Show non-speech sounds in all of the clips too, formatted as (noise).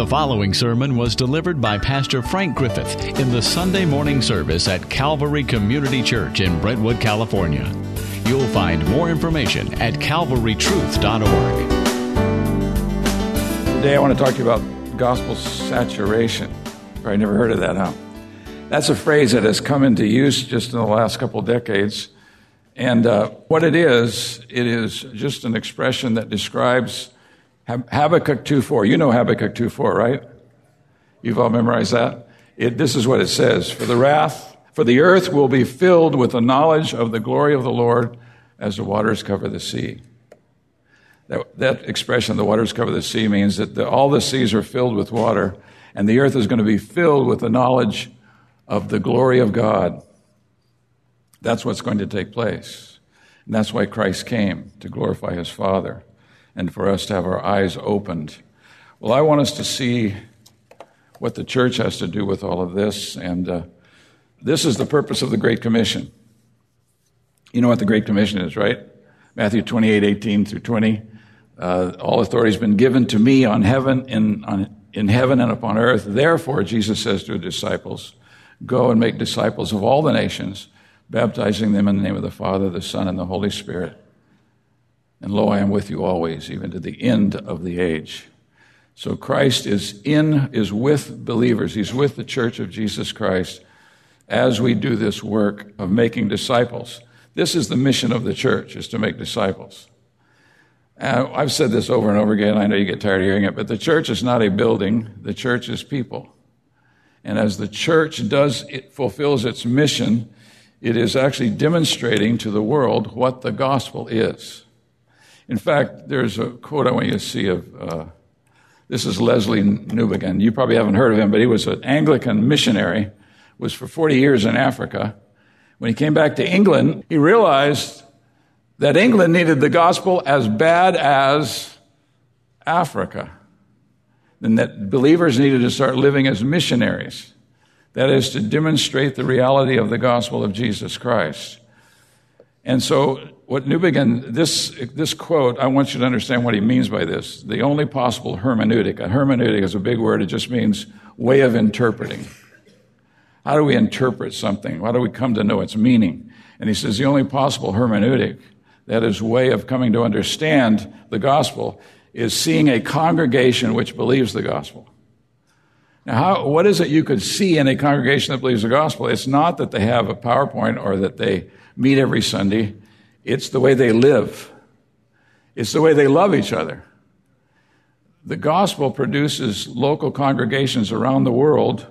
The following sermon was delivered by Pastor Frank Griffith in the Sunday morning service at Calvary Community Church in Brentwood, California. You'll find more information at calvarytruth.org. Today I want to talk to you about gospel saturation. Probably never heard of that, huh? That's a phrase that has come into use just in the last couple decades. And uh, what it is, it is just an expression that describes Habakkuk 2.4. You know Habakkuk 2.4, right? You've all memorized that? It, this is what it says. For the wrath, for the earth will be filled with the knowledge of the glory of the Lord as the waters cover the sea. That, that expression, the waters cover the sea, means that the, all the seas are filled with water, and the earth is going to be filled with the knowledge of the glory of God. That's what's going to take place. And that's why Christ came, to glorify his Father and for us to have our eyes opened. Well, I want us to see what the church has to do with all of this, and uh, this is the purpose of the Great Commission. You know what the Great Commission is, right? Matthew 28 18 through 20. Uh, all authority has been given to me on heaven, in, on, in heaven and upon earth. Therefore, Jesus says to his disciples, Go and make disciples of all the nations, baptizing them in the name of the Father, the Son, and the Holy Spirit and lo, I am with you always, even to the end of the age. So Christ is in, is with believers. He's with the church of Jesus Christ as we do this work of making disciples. This is the mission of the church, is to make disciples. Uh, I've said this over and over again. I know you get tired of hearing it, but the church is not a building. The church is people. And as the church does, it fulfills its mission, it is actually demonstrating to the world what the gospel is. In fact, there's a quote I want you to see of uh, this is Lesslie Newbigin. You probably haven't heard of him, but he was an Anglican missionary, was for 40 years in Africa. When he came back to England, he realized that England needed the gospel as bad as Africa, and that believers needed to start living as missionaries. That is to demonstrate the reality of the gospel of Jesus Christ. And so, what Newbigin, this, this quote, I want you to understand what he means by this. The only possible hermeneutic. A hermeneutic is a big word, it just means way of interpreting. How do we interpret something? How do we come to know its meaning? And he says the only possible hermeneutic, that is, way of coming to understand the gospel, is seeing a congregation which believes the gospel. Now, how, what is it you could see in a congregation that believes the gospel? It's not that they have a PowerPoint or that they meet every Sunday. It's the way they live. It's the way they love each other. The gospel produces local congregations around the world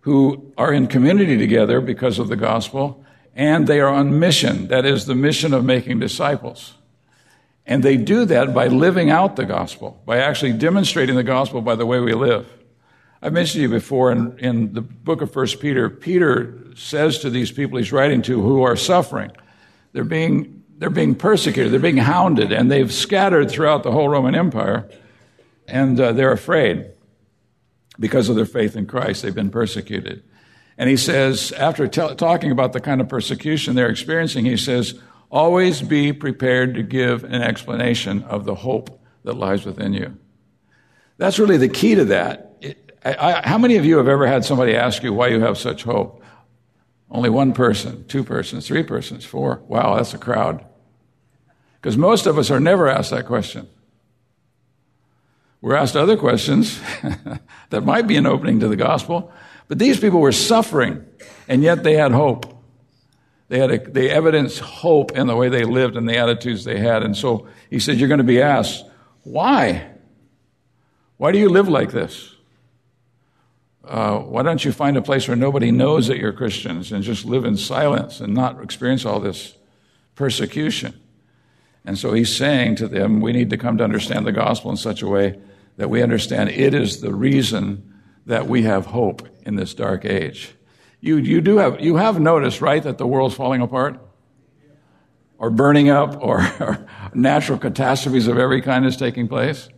who are in community together because of the gospel, and they are on mission. That is the mission of making disciples. And they do that by living out the gospel, by actually demonstrating the gospel by the way we live. I mentioned to you before in, in the book of First Peter, Peter says to these people he's writing to who are suffering, they're being, they're being persecuted, they're being hounded, and they've scattered throughout the whole Roman Empire, and uh, they're afraid because of their faith in Christ. They've been persecuted. And he says, after t- talking about the kind of persecution they're experiencing, he says, always be prepared to give an explanation of the hope that lies within you. That's really the key to that. I, I, how many of you have ever had somebody ask you why you have such hope? Only one person, two persons, three persons, four. Wow, that's a crowd. Because most of us are never asked that question. We're asked other questions (laughs) that might be an opening to the gospel, but these people were suffering, and yet they had hope. They had a, they evidenced hope in the way they lived and the attitudes they had. And so he said, You're going to be asked, why? Why do you live like this? Uh, why don't you find a place where nobody knows that you're Christians and just live in silence and not experience all this persecution? And so he's saying to them, we need to come to understand the gospel in such a way that we understand it is the reason that we have hope in this dark age. You, you do have, you have noticed, right, that the world's falling apart? Or burning up, or, or (laughs) natural catastrophes of every kind is taking place?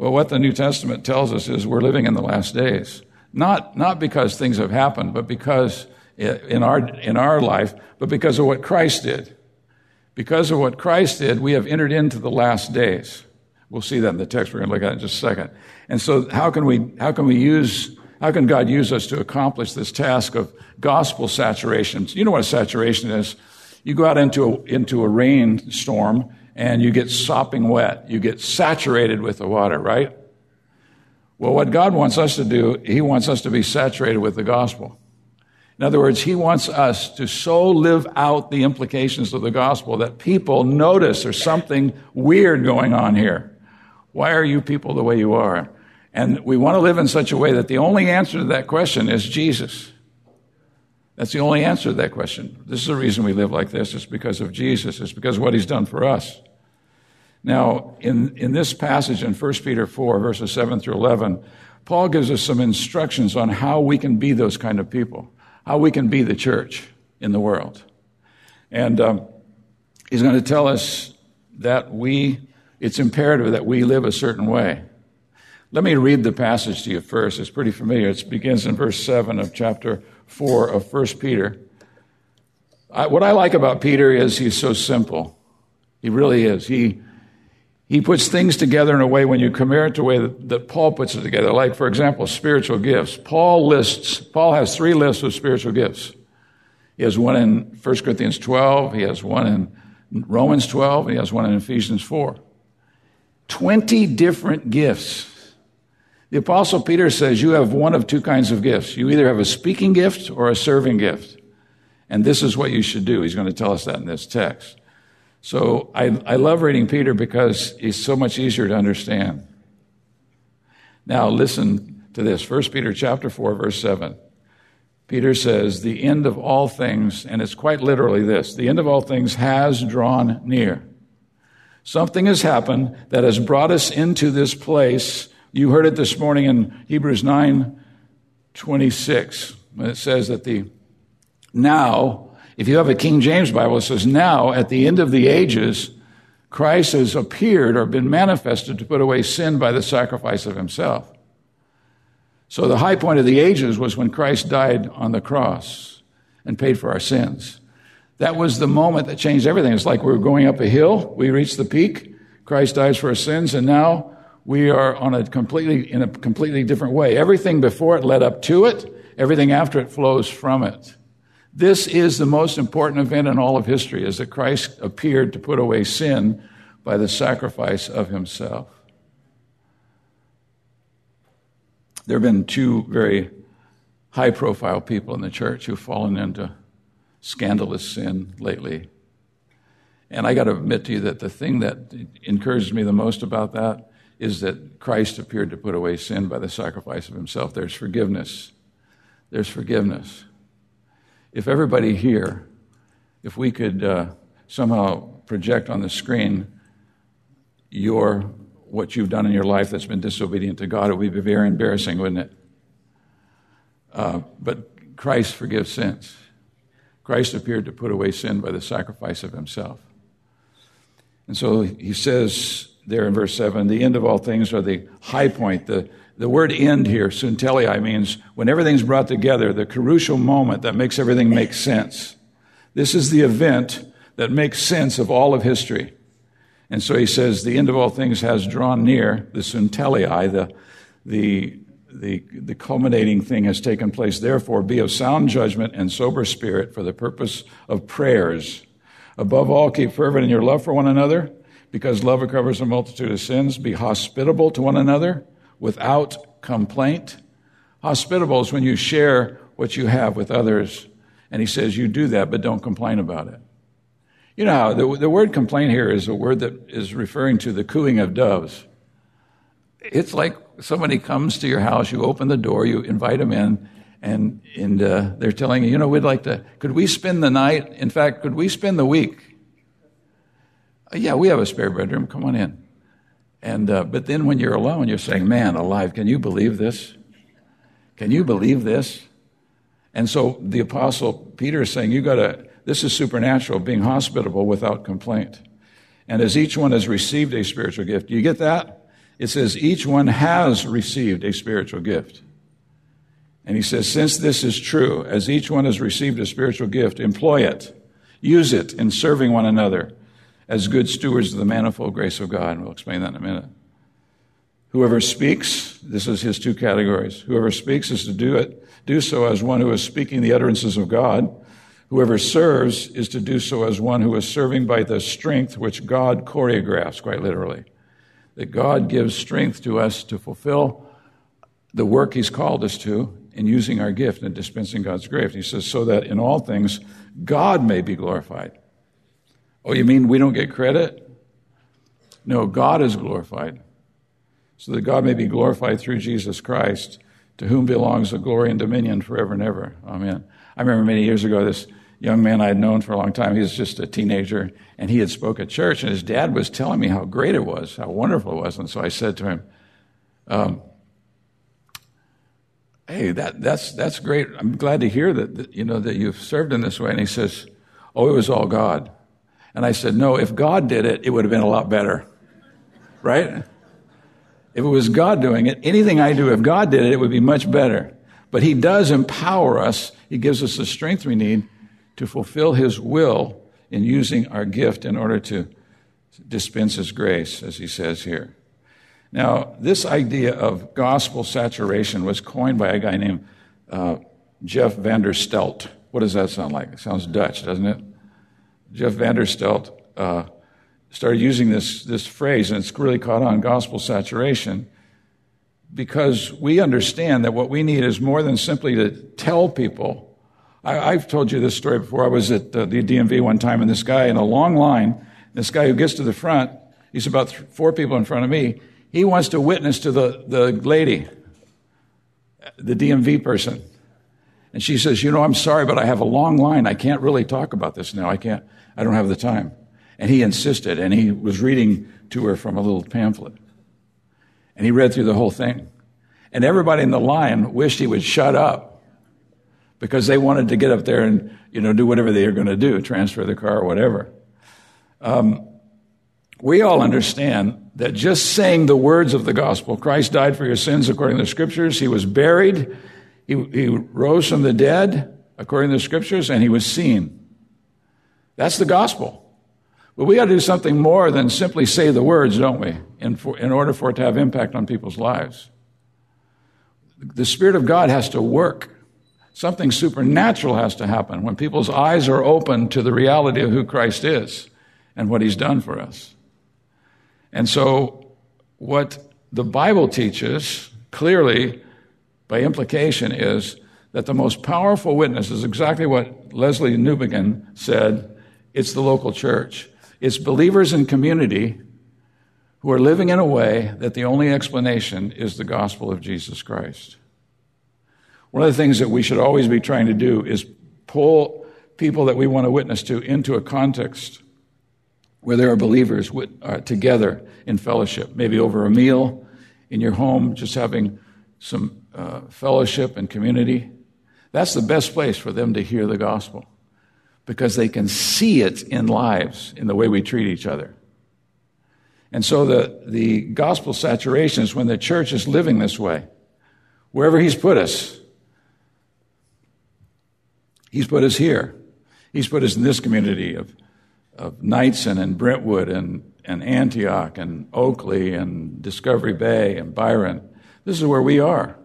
Well, what the New Testament tells us is we're living in the last days. Not, not because things have happened, but because in our, in our life, but because of what Christ did. Because of what Christ did, we have entered into the last days. We'll see that in the text we're going to look at in just a second. And so how can we, how can we use, how can God use us to accomplish this task of gospel saturation? You know what a saturation is? You go out into a, into a rainstorm and you get sopping wet. You get saturated with the water, right? Well, what God wants us to do, He wants us to be saturated with the gospel. In other words, He wants us to so live out the implications of the gospel that people notice there's something weird going on here. Why are you people the way you are? And we want to live in such a way that the only answer to that question is Jesus. That's the only answer to that question. This is the reason we live like this. It's because of Jesus. It's because of what He's done for us. Now, in, in this passage in 1 Peter 4, verses 7 through 11, Paul gives us some instructions on how we can be those kind of people how we can be the church in the world. And um, he's going to tell us that we, it's imperative that we live a certain way. Let me read the passage to you first. It's pretty familiar. It begins in verse 7 of chapter 4 of 1 Peter. I, what I like about Peter is he's so simple. He really is. He, he puts things together in a way when you compare it to the way that, that, Paul puts it together. Like, for example, spiritual gifts. Paul lists, Paul has three lists of spiritual gifts. He has one in 1 Corinthians 12, he has one in Romans 12, and he has one in Ephesians 4. 20 different gifts. The apostle Peter says you have one of two kinds of gifts. You either have a speaking gift or a serving gift. And this is what you should do. He's going to tell us that in this text. So I, I love reading Peter because he's so much easier to understand. Now listen to this. 1 Peter chapter 4, verse 7. Peter says, the end of all things, and it's quite literally this, the end of all things has drawn near. Something has happened that has brought us into this place. You heard it this morning in Hebrews 9, 26, when it says that the now if you have a King James Bible, it says, Now, at the end of the ages, Christ has appeared or been manifested to put away sin by the sacrifice of himself. So the high point of the ages was when Christ died on the cross and paid for our sins. That was the moment that changed everything. It's like we were going up a hill, we reached the peak, Christ dies for our sins, and now we are on a completely, in a completely different way. Everything before it led up to it, everything after it flows from it. This is the most important event in all of history, is that Christ appeared to put away sin by the sacrifice of himself. There have been two very high profile people in the church who've fallen into scandalous sin lately. And I got to admit to you that the thing that encourages me the most about that is that Christ appeared to put away sin by the sacrifice of himself. There's forgiveness. There's forgiveness if everybody here, if we could uh, somehow project on the screen your what you've done in your life that's been disobedient to God, it would be very embarrassing, wouldn't it? Uh, but Christ forgives sins. Christ appeared to put away sin by the sacrifice of himself. And so he says there in verse 7 the end of all things are the high point, the, the word end here, suntelei, means when everything's brought together, the crucial moment that makes everything make sense. This is the event that makes sense of all of history. And so he says, the end of all things has drawn near, the suntelei, the, the, the, the culminating thing has taken place. Therefore, be of sound judgment and sober spirit for the purpose of prayers. Above all, keep fervent in your love for one another, because love covers a multitude of sins. Be hospitable to one another without complaint. Hospitable is when you share what you have with others. And he says, you do that, but don't complain about it. You know the, the word complain here is a word that is referring to the cooing of doves. It's like somebody comes to your house, you open the door, you invite them in, and, and uh, they're telling you, you know, we'd like to, could we spend the night? In fact, could we spend the week? Uh, yeah, we have a spare bedroom. Come on in. And, uh, but then when you're alone, you're saying, man, alive, can you believe this? Can you believe this? And so the apostle Peter is saying, you gotta, this is supernatural, being hospitable without complaint. And as each one has received a spiritual gift, do you get that? It says each one has received a spiritual gift. And he says, since this is true, as each one has received a spiritual gift, employ it, use it in serving one another as good stewards of the manifold grace of God. And we'll explain that in a minute. Whoever speaks, this is his two categories. Whoever speaks is to do it, do so as one who is speaking the utterances of God. Whoever serves is to do so as one who is serving by the strength which God choreographs, quite literally. That God gives strength to us to fulfill the work He's called us to in using our gift and dispensing God's grace. He says, so that in all things God may be glorified. Oh, you mean we don't get credit? No, God is glorified. So that God may be glorified through Jesus Christ, to whom belongs the glory and dominion forever and ever. Amen. I remember many years ago, this young man I had known for a long time. He was just a teenager, and he had spoke at church, and his dad was telling me how great it was, how wonderful it was. And so I said to him, um, "Hey, that, that's that's great. I'm glad to hear that, that you know that you've served in this way." And he says, "Oh, it was all God." And I said, "No, if God did it, it would have been a lot better, right?" If it was God doing it, anything I do, if God did it, it would be much better. But He does empower us. He gives us the strength we need to fulfill His will in using our gift in order to dispense His grace, as He says here. Now, this idea of gospel saturation was coined by a guy named uh, Jeff Vanderstelt. What does that sound like? It sounds Dutch, doesn't it? Jeff Vanderstelt uh, started using this, this phrase, and it's really caught on gospel saturation because we understand that what we need is more than simply to tell people I, have told you this story before. I was at the DMV one time, and this guy in a long line, this guy who gets to the front, he's about th- four people in front of me. He wants to witness to the, the lady, the DMV person. And she says, You know, I'm sorry, but I have a long line. I can't really talk about this now. I can't, I don't have the time. And he insisted, and he was reading to her from a little pamphlet. And he read through the whole thing. And everybody in the line wished he would shut up because they wanted to get up there and you know do whatever they were going to do, transfer the car or whatever. Um, we all understand that just saying the words of the gospel, Christ died for your sins according to the scriptures, he was buried, he, he rose from the dead according to the scriptures, and he was seen. That's the gospel. But we got to do something more than simply say the words, don't we, in, for, in order for it to have impact on people's lives. The Spirit of God has to work Something supernatural has to happen when people's eyes are open to the reality of who Christ is and what he's done for us. And so, what the Bible teaches clearly, by implication, is that the most powerful witness is exactly what Lesslie Newbigin said it's the local church. It's believers in community who are living in a way that the only explanation is the gospel of Jesus Christ. One of the things that we should always be trying to do is pull people that we want to witness to into a context where there are believers with, uh, together in fellowship, maybe over a meal in your home, just having some uh, fellowship and community. That's the best place for them to hear the gospel because they can see it in lives, in the way we treat each other. And so the, the gospel saturation is when the church is living this way, wherever He's put us. He's put us here. He's put us in this community of, of Knightsen and Brentwood and, and Antioch and Oakley and Discovery Bay and Byron. This is where we are.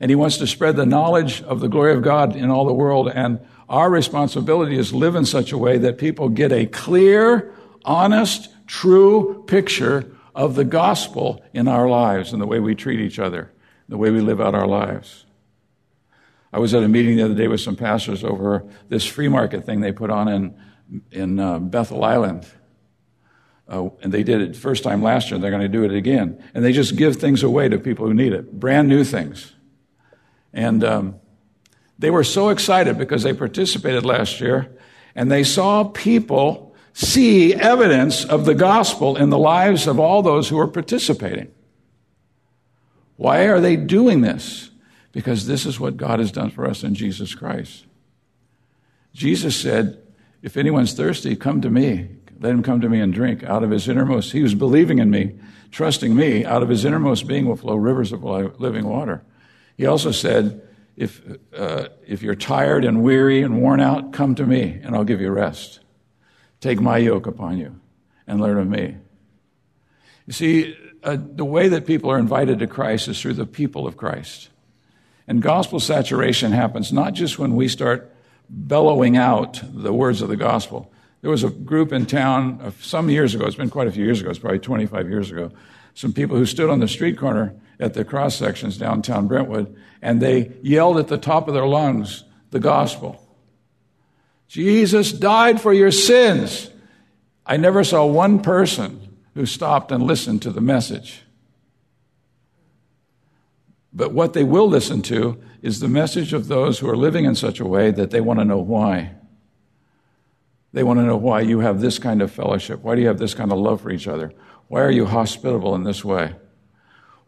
And he wants to spread the knowledge of the glory of God in all the world. And our responsibility is live in such a way that people get a clear, honest, true picture of the gospel in our lives and the way we treat each other, the way we live out our lives. I was at a meeting the other day with some pastors over this free market thing they put on in, in uh, Bethel Island. Uh, and they did it first time last year, they're going to do it again. And they just give things away to people who need it, brand new things. And um, they were so excited because they participated last year and they saw people see evidence of the gospel in the lives of all those who were participating. Why are they doing this? because this is what God has done for us in Jesus Christ. Jesus said, If anyone's thirsty, come to me. Let him come to me and drink. Out of his innermost, he was believing in me, trusting me, out of his innermost being will flow rivers of living water. He also said, if, uh, if you're tired and weary and worn out, come to me and I'll give you rest. Take my yoke upon you and learn of me. You see, uh, the way that people are invited to Christ is through the people of Christ. And gospel saturation happens not just when we start bellowing out the words of the gospel. There was a group in town some years ago, it's been quite a few years ago, it's probably 25 years ago, some people who stood on the street corner at the cross sections downtown Brentwood, and they yelled at the top of their lungs the gospel. Jesus died for your sins. I never saw one person who stopped and listened to the message. But what they will listen to is the message of those who are living in such a way that they want to know why. They want to know why you have this kind of fellowship. Why do you have this kind of love for each other? Why are you hospitable in this way?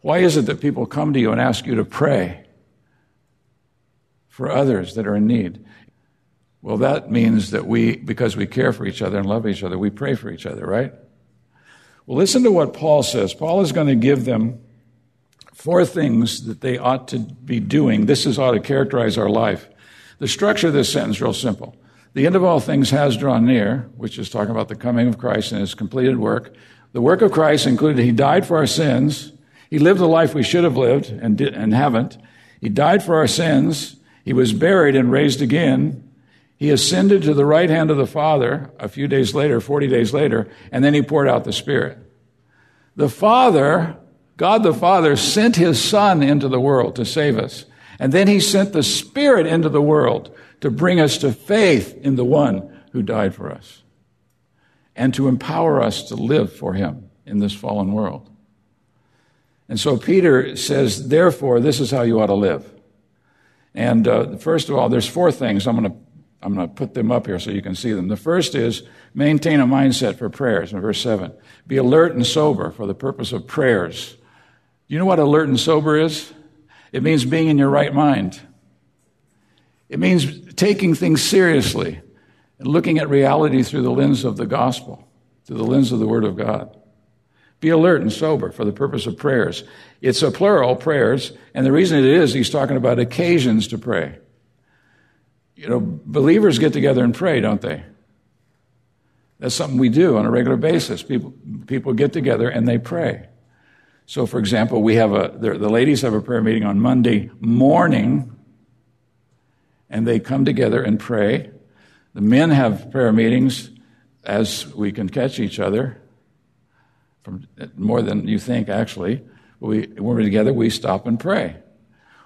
Why is it that people come to you and ask you to pray for others that are in need? Well, that means that we, because we care for each other and love each other, we pray for each other, right? Well, listen to what Paul says. Paul is going to give them four things that they ought to be doing. This is ought to characterize our life. The structure of this sentence real simple. The end of all things has drawn near, which is talking about the coming of Christ and his completed work. The work of Christ included he died for our sins. He lived the life we should have lived and, did, and haven't. He died for our sins. He was buried and raised again. He ascended to the right hand of the Father a few days later, 40 days later, and then he poured out the Spirit. The Father, God the Father, sent his Son into the world to save us. And then he sent the Spirit into the world to bring us to faith in the one who died for us and to empower us to live for him in this fallen world. And so Peter says, therefore, this is how you ought to live. And uh, first of all, there's four things. I'm going to I'm going to put them up here so you can see them. The first is maintain a mindset for prayers in verse 7. Be alert and sober for the purpose of prayers. You know what alert and sober is? It means being in your right mind. It means taking things seriously and looking at reality through the lens of the gospel, through the lens of the Word of God. Be alert and sober for the purpose of prayers. It's a plural, prayers, and the reason it is, he's talking about occasions to pray. You know, believers get together and pray, don't they? That's something we do on a regular basis. People, people get together and they pray. So, for example, we have a, the, ladies have a prayer meeting on Monday morning and they come together and pray. The men have prayer meetings as we can catch each other, from more than you think, actually. We, when we're together, we stop and pray.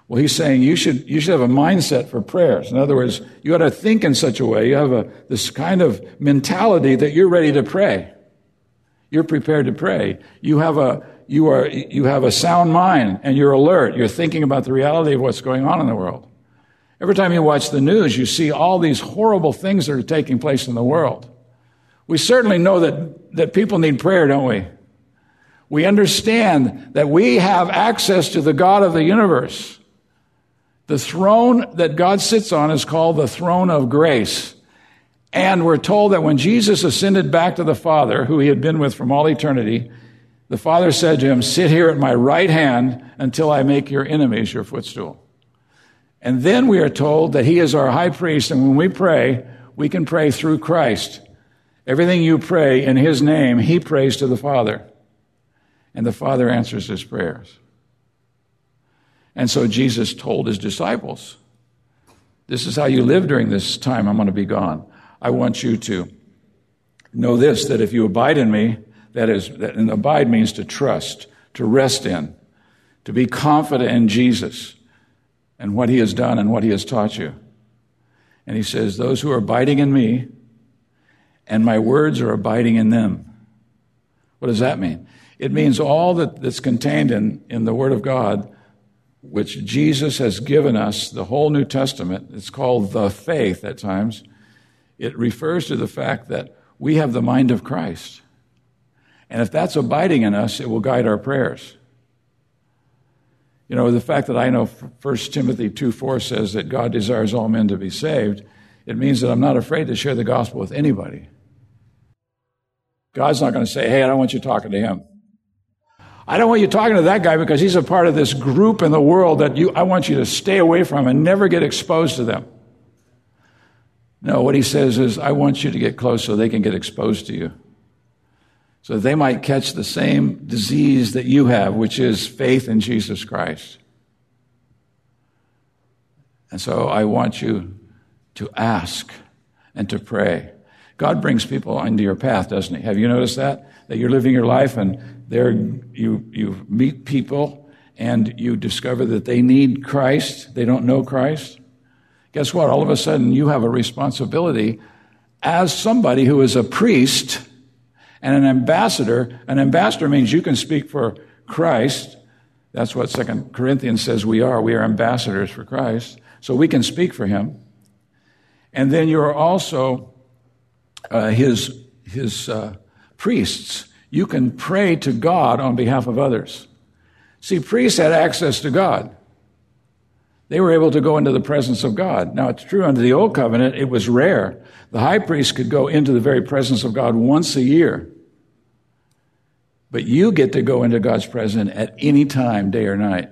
Well, he's saying you should, you should have a mindset for prayers. In other words, you ought to think in such a way, you have a, this kind of mentality that you're ready to pray. You're prepared to pray. You have a, you are, you have a sound mind and you're alert. You're thinking about the reality of what's going on in the world. Every time you watch the news, you see all these horrible things that are taking place in the world. We certainly know that, that people need prayer, don't we? We understand that we have access to the God of the universe. The throne that God sits on is called the throne of grace. And we're told that when Jesus ascended back to the Father, who he had been with from all eternity, the Father said to him, Sit here at my right hand until I make your enemies your footstool. And then we are told that he is our high priest, and when we pray, we can pray through Christ. Everything you pray in his name, he prays to the Father. And the Father answers his prayers. And so Jesus told his disciples, This is how you live during this time I'm going to be gone. I want you to know this that if you abide in me, that is, and abide means to trust, to rest in, to be confident in Jesus and what he has done and what he has taught you. And he says, Those who are abiding in me and my words are abiding in them. What does that mean? It means all that, that's contained in, in the Word of God, which Jesus has given us, the whole New Testament. It's called the faith at times. It refers to the fact that we have the mind of Christ. And if that's abiding in us, it will guide our prayers. You know, the fact that I know 1 Timothy 2 4 says that God desires all men to be saved, it means that I'm not afraid to share the gospel with anybody. God's not going to say, hey, I don't want you talking to him. I don't want you talking to that guy because he's a part of this group in the world that you, I want you to stay away from and never get exposed to them. No, what he says is, I want you to get close so they can get exposed to you. so they might catch the same disease that you have, which is faith in Jesus Christ. And so I want you to ask and to pray. God brings people into your path, doesn't He? Have you noticed that? That you're living your life and there you, you meet people and you discover that they need Christ. They don't know Christ. Guess what? All of a sudden you have a responsibility as somebody who is a priest and an ambassador. An ambassador means you can speak for Christ. That's what Second Corinthians says we are. We are ambassadors for Christ. So we can speak for him. And then you're also uh, his, his uh, priests. You can pray to God on behalf of others. See, priests had access to God. They were able to go into the presence of God. Now, it's true under the Old Covenant, it was rare. The high priest could go into the very presence of God once a year. But you get to go into God's presence at any time, day or night.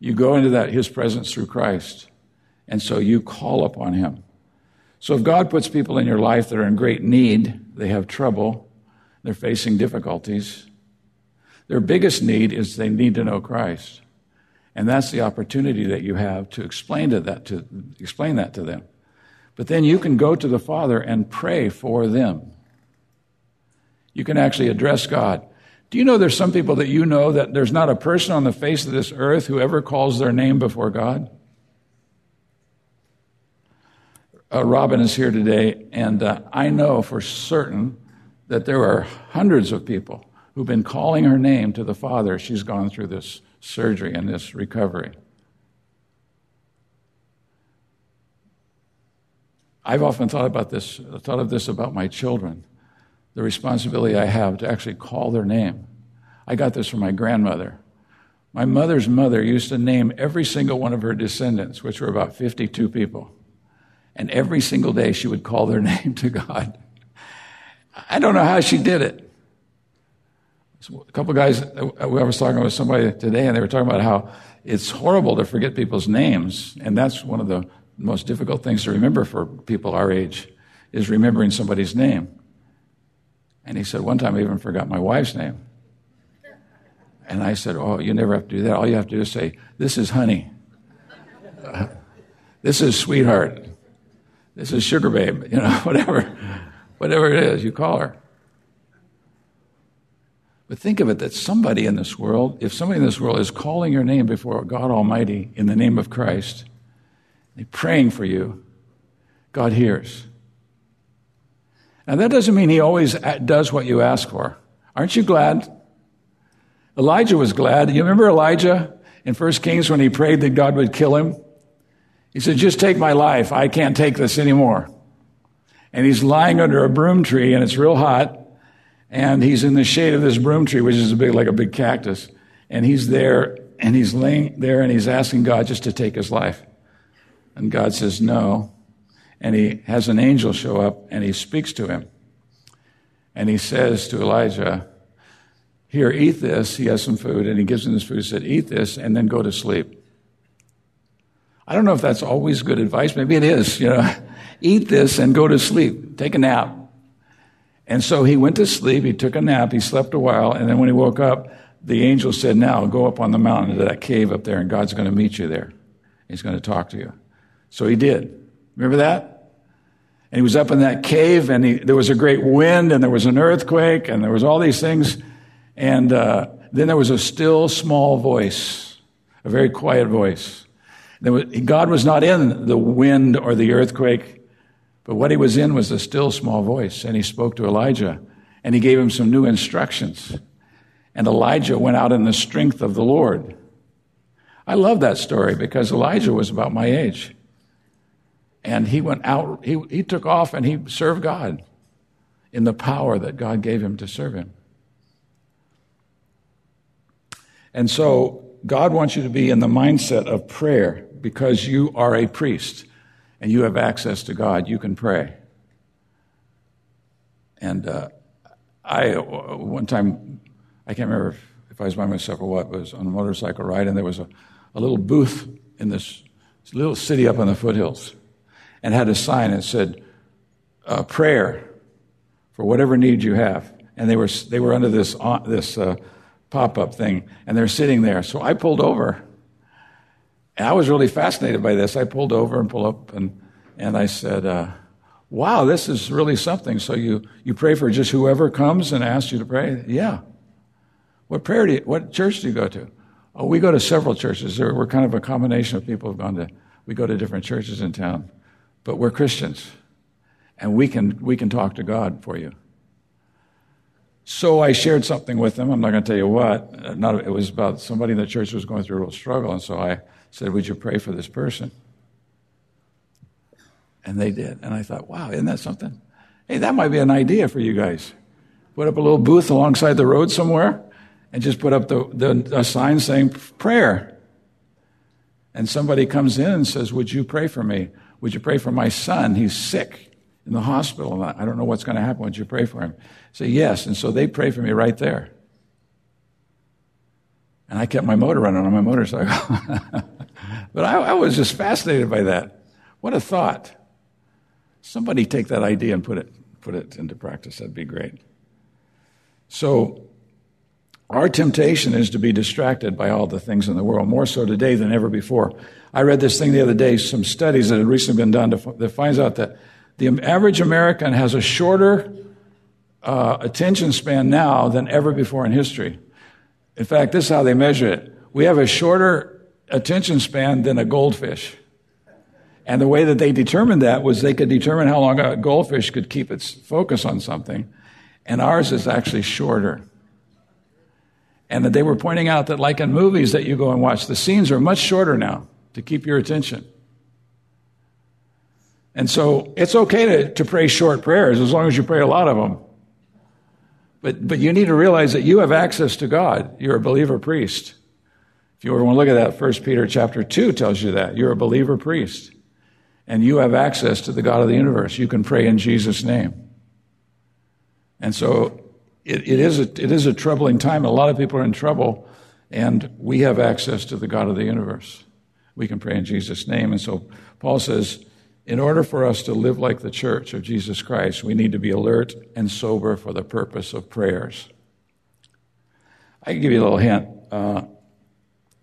You go into that, his presence through Christ. And so you call upon him. So if God puts people in your life that are in great need, they have trouble, they're facing difficulties, their biggest need is they need to know Christ. And that's the opportunity that you have to explain to that to explain that to them. But then you can go to the Father and pray for them. You can actually address God. Do you know there's some people that you know that there's not a person on the face of this earth who ever calls their name before God? Uh, Robin is here today, and uh, I know for certain that there are hundreds of people who've been calling her name to the Father. She's gone through this surgery and this recovery. I've often thought about this, thought of this about my children the responsibility I have to actually call their name. I got this from my grandmother. My mother's mother used to name every single one of her descendants, which were about 52 people. And every single day she would call their (laughs) name to God. I don't know how she did it. So a couple of guys, I was talking with somebody today, and they were talking about how it's horrible to forget people's names. And that's one of the most difficult things to remember for people our age, is remembering somebody's name. And he said, one time I even forgot my wife's name. And I said, Oh, you never have to do that. All you have to do is say, This is honey. Uh, this is sweetheart. This is sugar babe. You know, (laughs) whatever, whatever it is, you call her. But think of it that somebody in this world, if somebody in this world is calling your name before God Almighty in the name of Christ, they're praying for you, God hears. Now, that doesn't mean he always does what you ask for. Aren't you glad? Elijah was glad. You remember Elijah in 1 Kings when he prayed that God would kill him? He said, Just take my life. I can't take this anymore. And he's lying under a broom tree and it's real hot. And he's in the shade of this broom tree, which is a big, like a big cactus. And he's there and he's laying there and he's asking God just to take his life. And God says, No and he has an angel show up and he speaks to him. And he says to Elijah, Here, eat this. He has some food and he gives him this food. He said, Eat this and then go to sleep. I don't know if that's always good advice. Maybe it is, you know. (laughs) Eat this and go to sleep. Take a nap. And so he went to sleep. He took a nap. He slept a while. And then when he woke up, the angel said, Now go up on the mountain to that cave up there, and God's going to meet you there. He's going to talk to you. So he did. Remember that? And he was up in that cave, and he, there was a great wind, and there was an earthquake, and there was all these things. And uh, then there was a still small voice, a very quiet voice. Was, God was not in the wind or the earthquake, but what he was in was a still small voice. And he spoke to Elijah, and he gave him some new instructions. And Elijah went out in the strength of the Lord. I love that story because Elijah was about my age. And he went out, he, he took off and he served God in the power that God gave him to serve him. And so God wants you to be in the mindset of prayer because you are a priest and you have access to God. You can pray. And uh, I, one time, I can't remember if, if, I was by myself or what, i was on a motorcycle ride, and there was a, a little booth in this little city up in the foothills and had a sign that said, uh, prayer for whatever need you have. and they were they were under this uh, this uh, pop up thing, and they're sitting there. So I pulled over, and I was really fascinated by this. I pulled over and pulled up, and and I said, uh, "Wow, this is really something." So you you pray for just whoever comes and asks you to pray? Yeah. What prayer do you, what church do you go to? Oh, we go to several churches. We're kind of a combination of people who've gone to. We go to different churches in town, but we're Christians, and we can we can talk to God for you. So I shared something with them. I'm not going to tell you what. Not, it was about somebody in the church was going through a real struggle. And so I said, Would you pray for this person? And they did. And I thought, wow, isn't that something? Hey, that might be an idea for you guys. Put up a little booth alongside the road somewhere and just put up the, the, a sign saying prayer. And somebody comes in and says, Would you pray for me? Would you pray for my son? He's sick in the hospital. I don't know what's going to happen. Would you pray for him? say, yes. And so they pray for me right there. And I kept my motor running on my motorcycle. (laughs) but I, I, was just fascinated by that. What a thought. Somebody take that idea and put it, put it into practice. That'd be great. So, our temptation is to be distracted by all the things in the world, more so today than ever before. I read this thing the other day, some studies that had recently been done to, that finds out that the average American has a shorter uh, attention span now than ever before in history. In fact, this is how they measure it. We have a shorter attention span than a goldfish. And the way that they determined that was they could determine how long a goldfish could keep its focus on something. And ours is actually shorter. And that they were pointing out that, like in movies that you go and watch, the scenes are much shorter now to keep your attention. And so it's okay to, to pray short prayers as long as you pray a lot of them. But, but you need to realize that you have access to God. You're a believer priest. If you ever want to look at that, 1 Peter chapter 2 tells you that. You're a believer priest. And you have access to the God of the universe. You can pray in Jesus' name. And so it, it, is, a, it is a troubling time. A lot of people are in trouble, and we have access to the God of the universe. We can pray in Jesus' name. And so Paul says, in order for us to live like the church of Jesus Christ, we need to be alert and sober for the purpose of prayers. I can give you a little hint. Uh,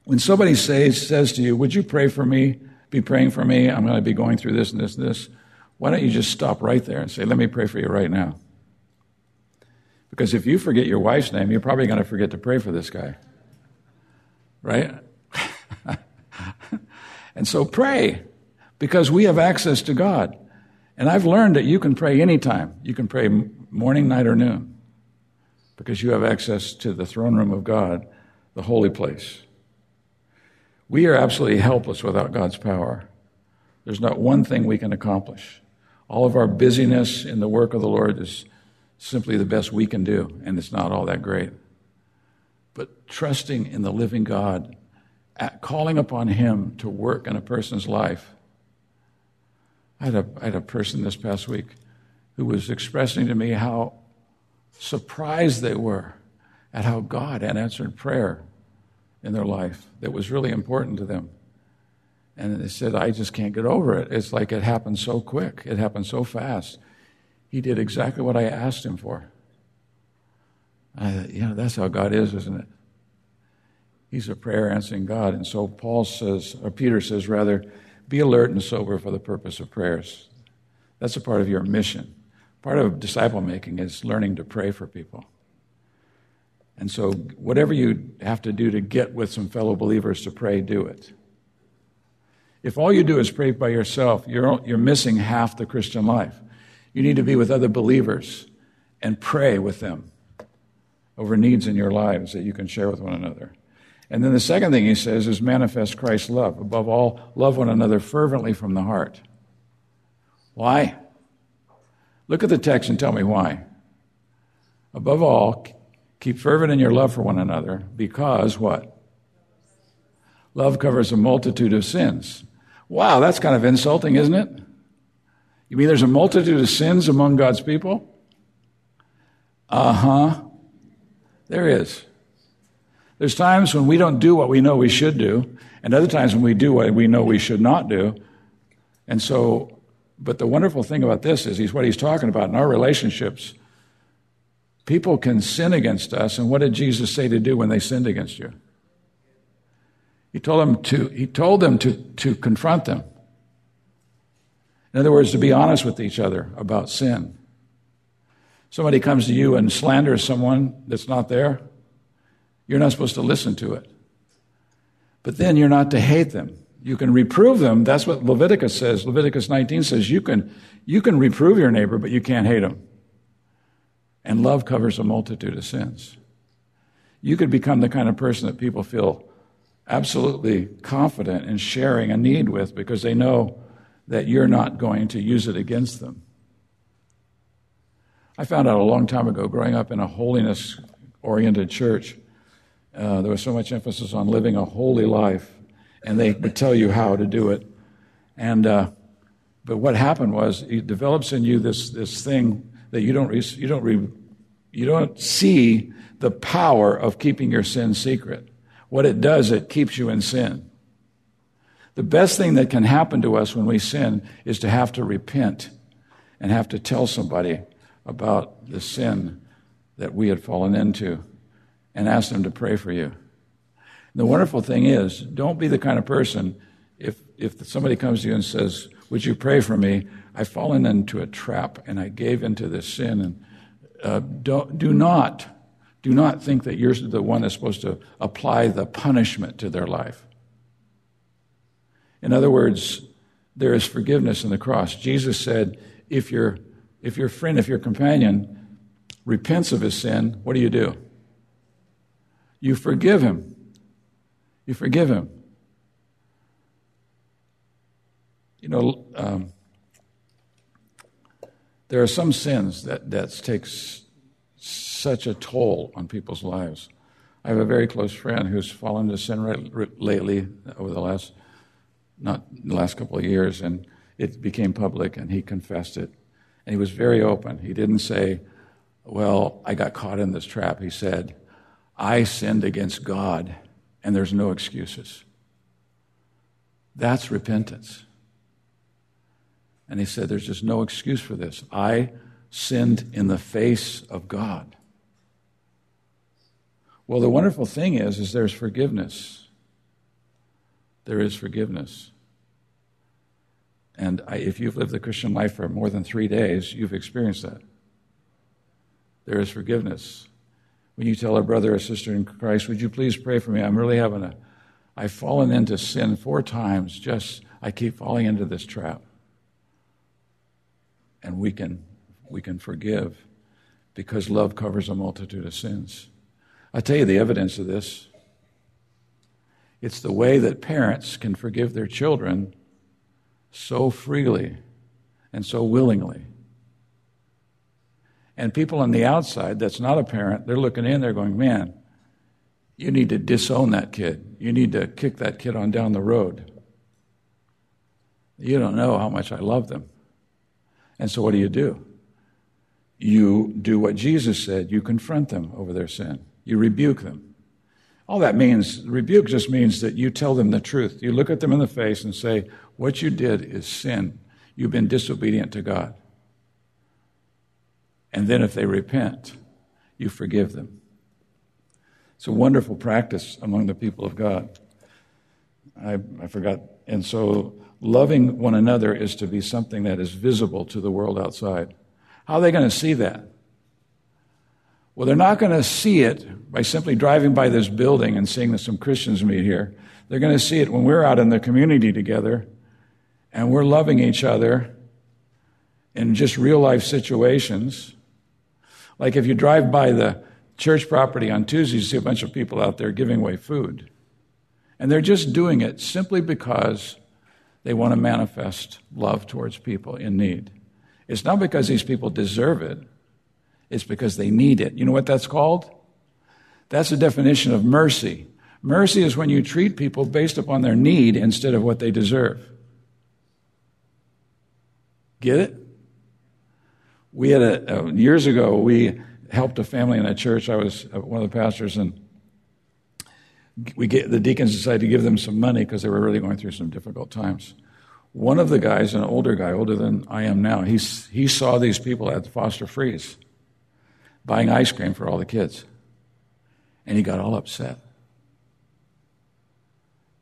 when somebody says, says to you, Would you pray for me? Be praying for me. I'm going to be going through this and this and this. Why don't you just stop right there and say, Let me pray for you right now? Because if you forget your wife's name, you're probably going to forget to pray for this guy. Right? (laughs) and so pray because we have access to God. And I've learned that you can pray anytime. You can pray morning, night, or noon because you have access to the throne room of God, the holy place. We are absolutely helpless without God's power. There's not one thing we can accomplish. All of our busyness in the work of the Lord is simply the best we can do, and it's not all that great. But trusting in the living God, calling upon Him to work in a person's life, I had, a, I had a person this past week who was expressing to me how surprised they were at how God had answered prayer in their life that was really important to them. And they said, I just can't get over it. It's like it happened so quick, it happened so fast. He did exactly what I asked him for. I thought, yeah, that's how God is, isn't it? He's a prayer answering God. And so Paul says, or Peter says, rather, be alert and sober for the purpose of prayers. That's a part of your mission. Part of disciple making is learning to pray for people. And so, whatever you have to do to get with some fellow believers to pray, do it. If all you do is pray by yourself, you're, you're missing half the Christian life. You need to be with other believers and pray with them over needs in your lives that you can share with one another. And then the second thing he says is manifest Christ's love. Above all, love one another fervently from the heart. Why? Look at the text and tell me why. Above all, keep fervent in your love for one another because what? Love covers a multitude of sins. Wow, that's kind of insulting, isn't it? You mean there's a multitude of sins among God's people? Uh huh. There is. There's times when we don't do what we know we should do, and other times when we do what we know we should not do. And so, but the wonderful thing about this is he's what he's talking about in our relationships. People can sin against us, and what did Jesus say to do when they sinned against you? He told them to, he told them to, to confront them. In other words, to be honest with each other about sin. Somebody comes to you and slanders someone that's not there, you're not supposed to listen to it. But then you're not to hate them. You can reprove them. That's what Leviticus says. Leviticus 19 says you can, you can reprove your neighbor, but you can't hate him. And love covers a multitude of sins. You could become the kind of person that people feel absolutely confident in sharing a need with because they know that you're not going to use it against them. I found out a long time ago, growing up in a holiness oriented church, uh, there was so much emphasis on living a holy life and they would tell you how to do it. And uh, but what happened was it develops in you this this thing that you don't re- you don't re- you don't see the power of keeping your sin secret. What it does, it keeps you in sin. The best thing that can happen to us when we sin is to have to repent and have to tell somebody about the sin that we had fallen into and ask them to pray for you. The wonderful thing is, don't be the kind of person, if, if somebody comes to you and says, Would you pray for me? I've fallen into a trap and I gave into this sin. And uh, don't, do not, do not think that you're the one that's supposed to apply the punishment to their life. In other words, there is forgiveness in the cross. Jesus said, if your, if your friend, if your companion repents of his sin, what do you do? You forgive him. You forgive him. You know, um, there are some sins that, that takes such a toll on people's lives. I have a very close friend who's fallen into sin right, lately over the last, not the last couple of years, and it became public, and he confessed it. And he was very open. He didn't say, Well, I got caught in this trap. He said, I sinned against God and there's no excuses. That's repentance. And he said, There's just no excuse for this. I sinned in the face of God. Well, the wonderful thing is, is there's forgiveness. There is forgiveness. And I, if you've lived the Christian life for more than three days, you've experienced that. There is forgiveness when you tell a brother or sister in Christ, would you please pray for me? I'm really having a, I've fallen into sin four times. Just, I keep falling into this trap. And we can, we can forgive because love covers a multitude of sins. I tell you the evidence of this. It's the way that parents can forgive their children so freely and so willingly. And people on the outside, that's not a parent, they're looking in, they're going, man, you need to disown that kid. You need to kick that kid on down the road. You don't know how much I love them. And so what do you do? You do what Jesus said. You confront them over their sin. You rebuke them. All that means, rebuke just means that you tell them the truth. You look at them in the face and say, What you did is sin. You've been disobedient to God. And then if they repent, you forgive them. It's a wonderful practice among the people of God. I, I forgot. And so loving one another is to be something that is visible to the world outside. How are they going to see that? Well, they're not going to see it by simply driving by this building and seeing that some Christians meet here. They're going to see it when we're out in the community together and we're loving each other in just real life situations like if you drive by the church property on Tuesday, you see a bunch of people out there giving away food. And they're just doing it simply because they want to manifest love towards people in need. It's not because these people deserve it, it's because they need it. You know what that's called? That's the definition of mercy. Mercy is when you treat people based upon their need instead of what they deserve. Get it? We had a, uh, years ago, we helped a family in a church. I was one of the pastors, and we get, the deacons decided to give them some money because they were really going through some difficult times. One of the guys, an older guy, older than I am now, he, he saw these people at the Foster Freeze. buying ice cream for all the kids. And he got all upset.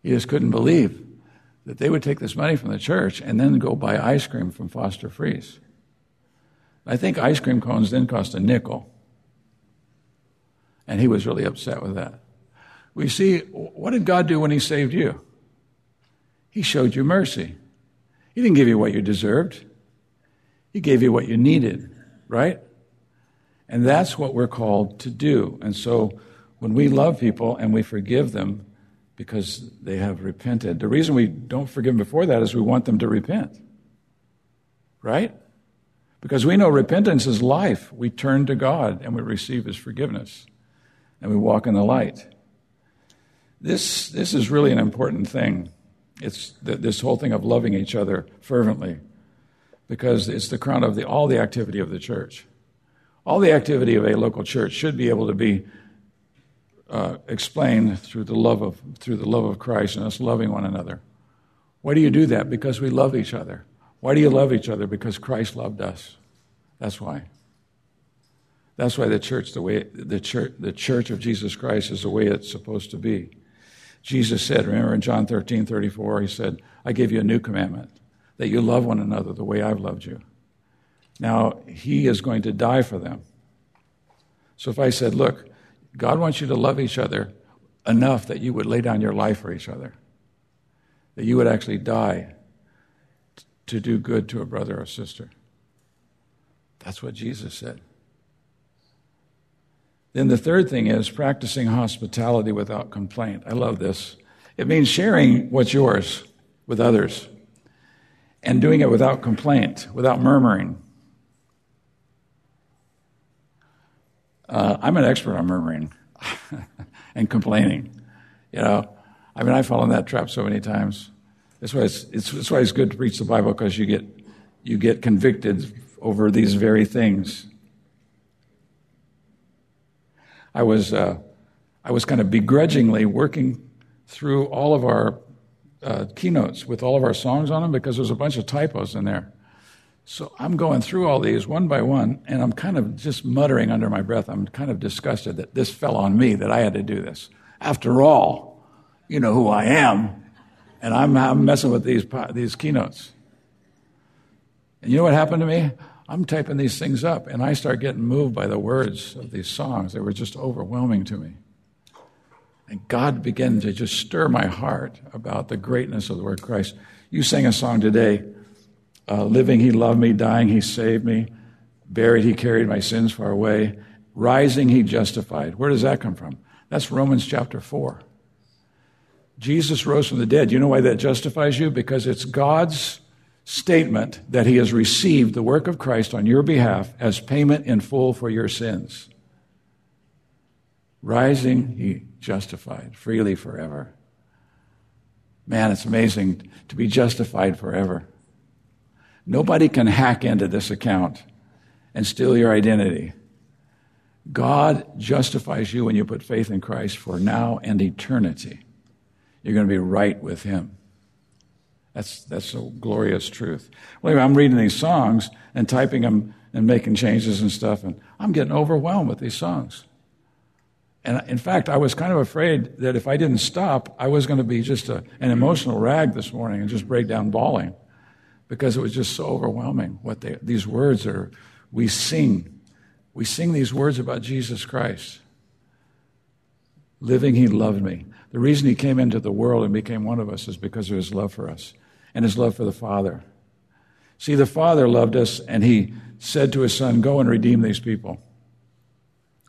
He just couldn't believe that they would take this money from the church and then go buy ice cream from Foster Freeze. I think ice cream cones then cost a nickel. And he was really upset with that. We see, what did God do when he saved you? He showed you mercy. He didn't give you what you deserved. He gave you what you needed, right? And that's what we're called to do. And so when we love people and we forgive them because they have repented, the reason we don't forgive them before that is we want them to repent, right? Because we know repentance is life. We turn to God and we receive His forgiveness and we walk in the light. This, this is really an important thing. It's this whole thing of loving each other fervently because it's the crown of the, all the activity of the church. All the activity of a local church should be able to be uh, explained through the love of through the love of Christ and us loving one another. Why do you do that? Because we love each other. Why do you love each other? Because Christ loved us. That's why. That's why the church, the way the church, the church of Jesus Christ is the way it's supposed to be. Jesus said, remember in John 13, 34, he said, I give you a new commandment, that you love one another the way I've loved you. Now, he is going to die for them. So if I said, look, God wants you to love each other enough that you would lay down your life for each other, that you would actually die to do good to a brother or sister. That's what Jesus said. Then the third thing is practicing hospitality without complaint. I love this. It means sharing what's yours with others and doing it without complaint, without murmuring. Uh, I'm an expert on murmuring (laughs) and complaining. You know, I mean, I fall in that trap so many times. That's why it's, it's, why it's good to preach the Bible because you get, you get convicted over these very things. I was, uh, I was kind of begrudgingly working through all of our uh, keynotes with all of our songs on them because there's a bunch of typos in there. So I'm going through all these one by one, and I'm kind of just muttering under my breath. I'm kind of disgusted that this fell on me, that I had to do this. After all, you know who I am, and I'm, I'm messing with these, these keynotes. And you know what happened to me? I'm typing these things up, and I start getting moved by the words of these songs. They were just overwhelming to me. And God began to just stir my heart about the greatness of the word Christ. You sang a song today uh, Living, He loved me. Dying, He saved me. Buried, He carried my sins far away. Rising, He justified. Where does that come from? That's Romans chapter 4. Jesus rose from the dead. You know why that justifies you? Because it's God's statement that he has received the work of Christ on your behalf as payment in full for your sins. Rising, he justified freely forever. Man, it's amazing to be justified forever. Nobody can hack into this account and steal your identity. God justifies you when you put faith in Christ for now and eternity. You're going to be right with Him. That's, that's a glorious truth. Well, anyway, I'm reading these songs and typing them and making changes and stuff, and I'm getting overwhelmed with these songs. And in fact, I was kind of afraid that if I didn't stop, I was going to be just a, an emotional rag this morning and just break down bawling because it was just so overwhelming what they, these words are. We sing. We sing these words about Jesus Christ. Living, He loved me. The reason He came into the world and became one of us is because of His love for us and his love for the Father. See, the Father loved us, and he said to his Son, Go and redeem these people.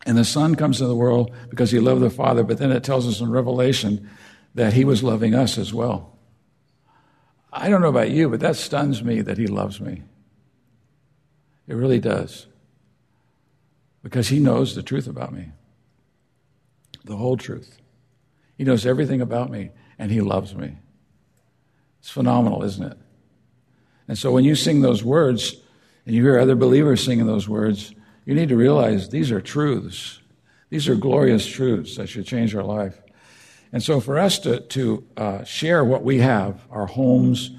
And the Son comes into the world because he loved the Father, but then it tells us in Revelation that he was loving us as well. I don't know about you, but that stuns me that he loves me. It really does. Because he knows the truth about me, the whole truth. He knows everything about me, and he loves me. It's phenomenal, isn't it? And so when you sing those words and you hear other believers singing those words, you need to realize these are truths. These are glorious truths that should change our life. And so for us to, to uh, share what we have, our homes,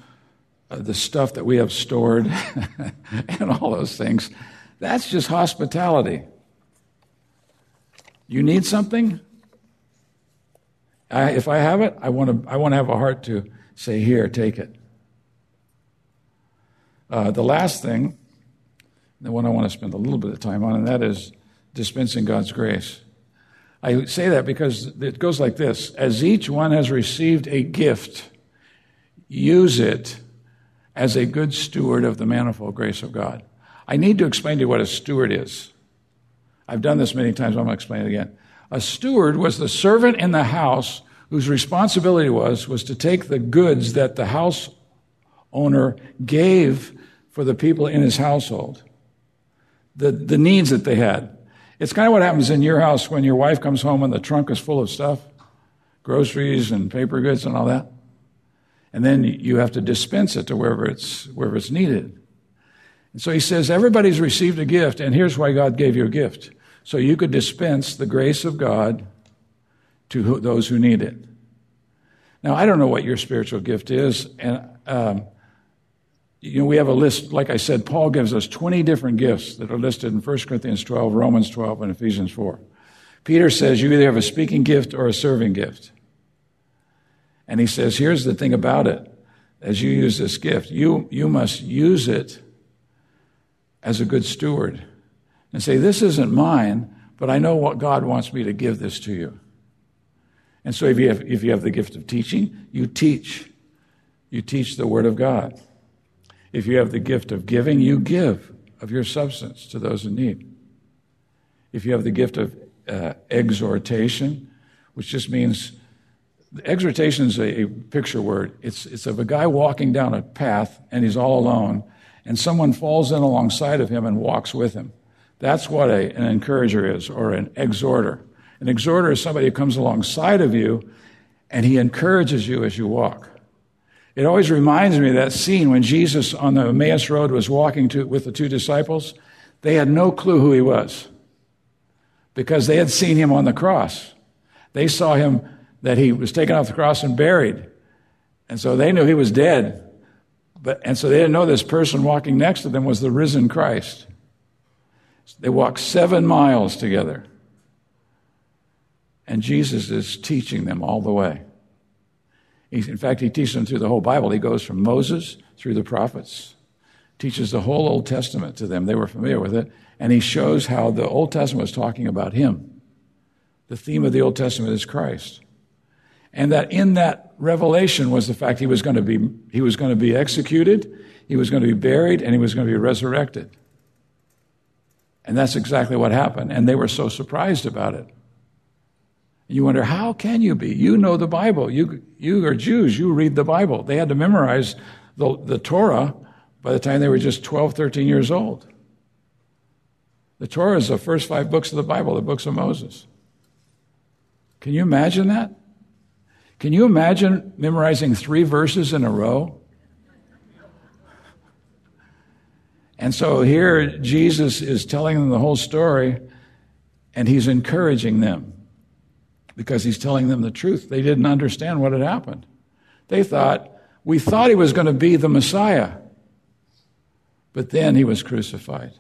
uh, the stuff that we have stored, (laughs) and all those things, that's just hospitality. You need something? I, if I have it, I want to I want to have a heart to say, Here, take it. Uh, the last thing, the one I want to spend a little bit of time on, and that is dispensing God's grace. I say that because it goes like this As each one has received a gift, use it as a good steward of the manifold grace of God. I need to explain to you what a steward is. I've done this many times, I'm going to explain it again. A steward was the servant in the house whose responsibility was, was to take the goods that the house owner gave for the people in his household, the, the needs that they had. It's kind of what happens in your house when your wife comes home and the trunk is full of stuff, groceries and paper goods and all that. And then you have to dispense it to wherever it's, wherever it's needed. And so he says, everybody's received a gift, and here's why God gave you a gift. So you could dispense the grace of God to those who need it. Now, I don't know what your spiritual gift is, and um, you know, we have a list, like I said, Paul gives us 20 different gifts that are listed in 1 Corinthians 12, Romans 12, and Ephesians 4. Peter says you either have a speaking gift or a serving gift. And he says, here's the thing about it. As you use this gift, you, you must use it as a good steward and say, This isn't mine, but I know what God wants me to give this to you. And so if you have, if you have the gift of teaching, you teach. You teach the Word of God. If you have the gift of giving, you give of your substance to those in need. If you have the gift of uh, exhortation, which just means exhortation is a, a picture word. It's, it's of a guy walking down a path and he's all alone, and someone falls in alongside of him and walks with him. That's what a, an encourager is, or an exhorter. An exhorter is somebody who comes alongside of you and he encourages you as you walk. It always reminds me of that scene when Jesus on the Emmaus Road was walking to, with the two disciples. They had no clue who he was because they had seen him on the cross. They saw him that he was taken off the cross and buried. And so they knew he was dead. But, and so they didn't know this person walking next to them was the risen Christ. They walked seven miles together. And Jesus is teaching them all the way. He's, in fact, he teaches them through the whole Bible. He goes from Moses through the prophets, teaches the whole Old Testament to them. They were familiar with it. And he shows how the Old Testament was talking about him. The theme of the Old Testament is Christ. And that in that revelation was the fact he was going to be, he was going to be executed, he was going to be buried, and he was going to be resurrected. And that's exactly what happened. And they were so surprised about it. You wonder, how can you be? You know the Bible. You, you are Jews. You read the Bible. They had to memorize the, the Torah by the time they were just 12, 13 years old. The Torah is the first five books of the Bible, the books of Moses. Can you imagine that? Can you imagine memorizing three verses in a row? And so here Jesus is telling them the whole story and he's encouraging them because he's telling them the truth. They didn't understand what had happened. They thought, we thought he was going to be the Messiah, but then he was crucified.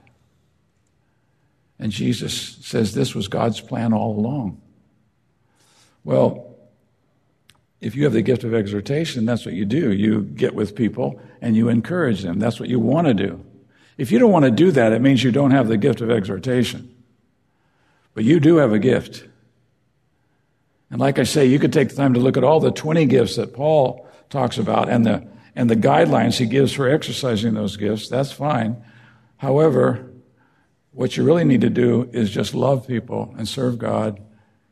And Jesus says this was God's plan all along. Well, if you have the gift of exhortation, that's what you do. You get with people and you encourage them. That's what you want to do. If you don't want to do that, it means you don't have the gift of exhortation. But you do have a gift. And like I say, you could take the time to look at all the 20 gifts that Paul talks about and the, and the guidelines he gives for exercising those gifts. That's fine. However, what you really need to do is just love people and serve God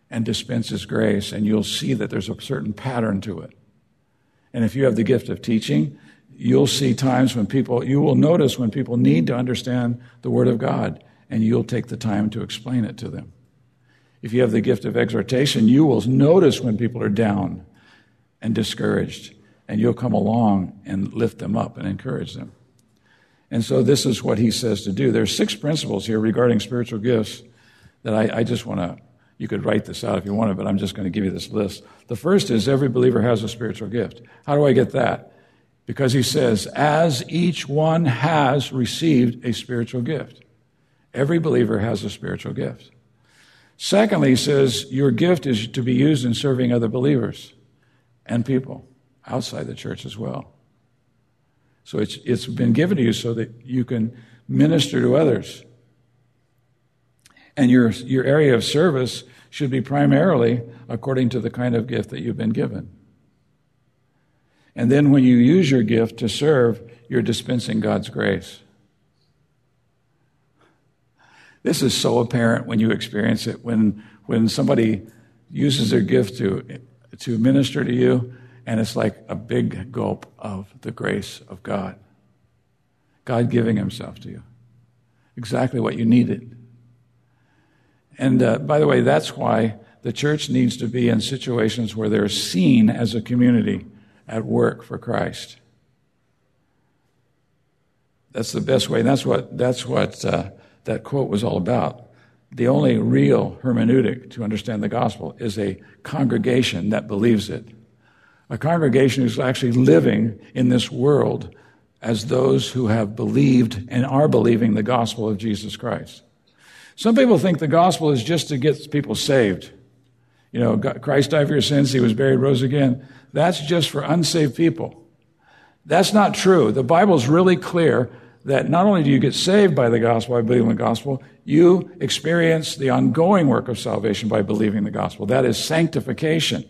and dispense His grace, and you'll see that there's a certain pattern to it. And if you have the gift of teaching, you'll see times when people, you will notice when people need to understand the Word of God, and you'll take the time to explain it to them. If you have the gift of exhortation, you will notice when people are down and discouraged, and you'll come along and lift them up and encourage them. And so this is what he says to do. There's six principles here regarding spiritual gifts that I, I just want to, you could write this out if you wanted, but I'm just going to give you this list. The first is every believer has a spiritual gift. How do I get that? Because he says, as each one has received a spiritual gift. Every believer has a spiritual gift. Secondly, he says your gift is to be used in serving other believers and people outside the church as well. So it's, it's been given to you so that you can minister to others. And your, your area of service should be primarily according to the kind of gift that you've been given. And then when you use your gift to serve, you're dispensing God's grace. This is so apparent when you experience it. When, when somebody uses their gift to, to minister to you, and it's like a big gulp of the grace of God. God giving Himself to you. Exactly what you needed. And uh, by the way, that's why the church needs to be in situations where they're seen as a community at work for Christ. That's the best way. That's what, that's what uh, that quote was all about. The only real hermeneutic to understand the gospel is a congregation that believes it. A congregation who's actually living in this world as those who have believed and are believing the gospel of Jesus Christ. Some people think the gospel is just to get people saved. You know, Christ died for your sins, he was buried, rose again. That's just for unsaved people. That's not true. The Bible is really clear that not only do you get saved by the gospel, by believing the gospel, you experience the ongoing work of salvation by believing the gospel. That is sanctification.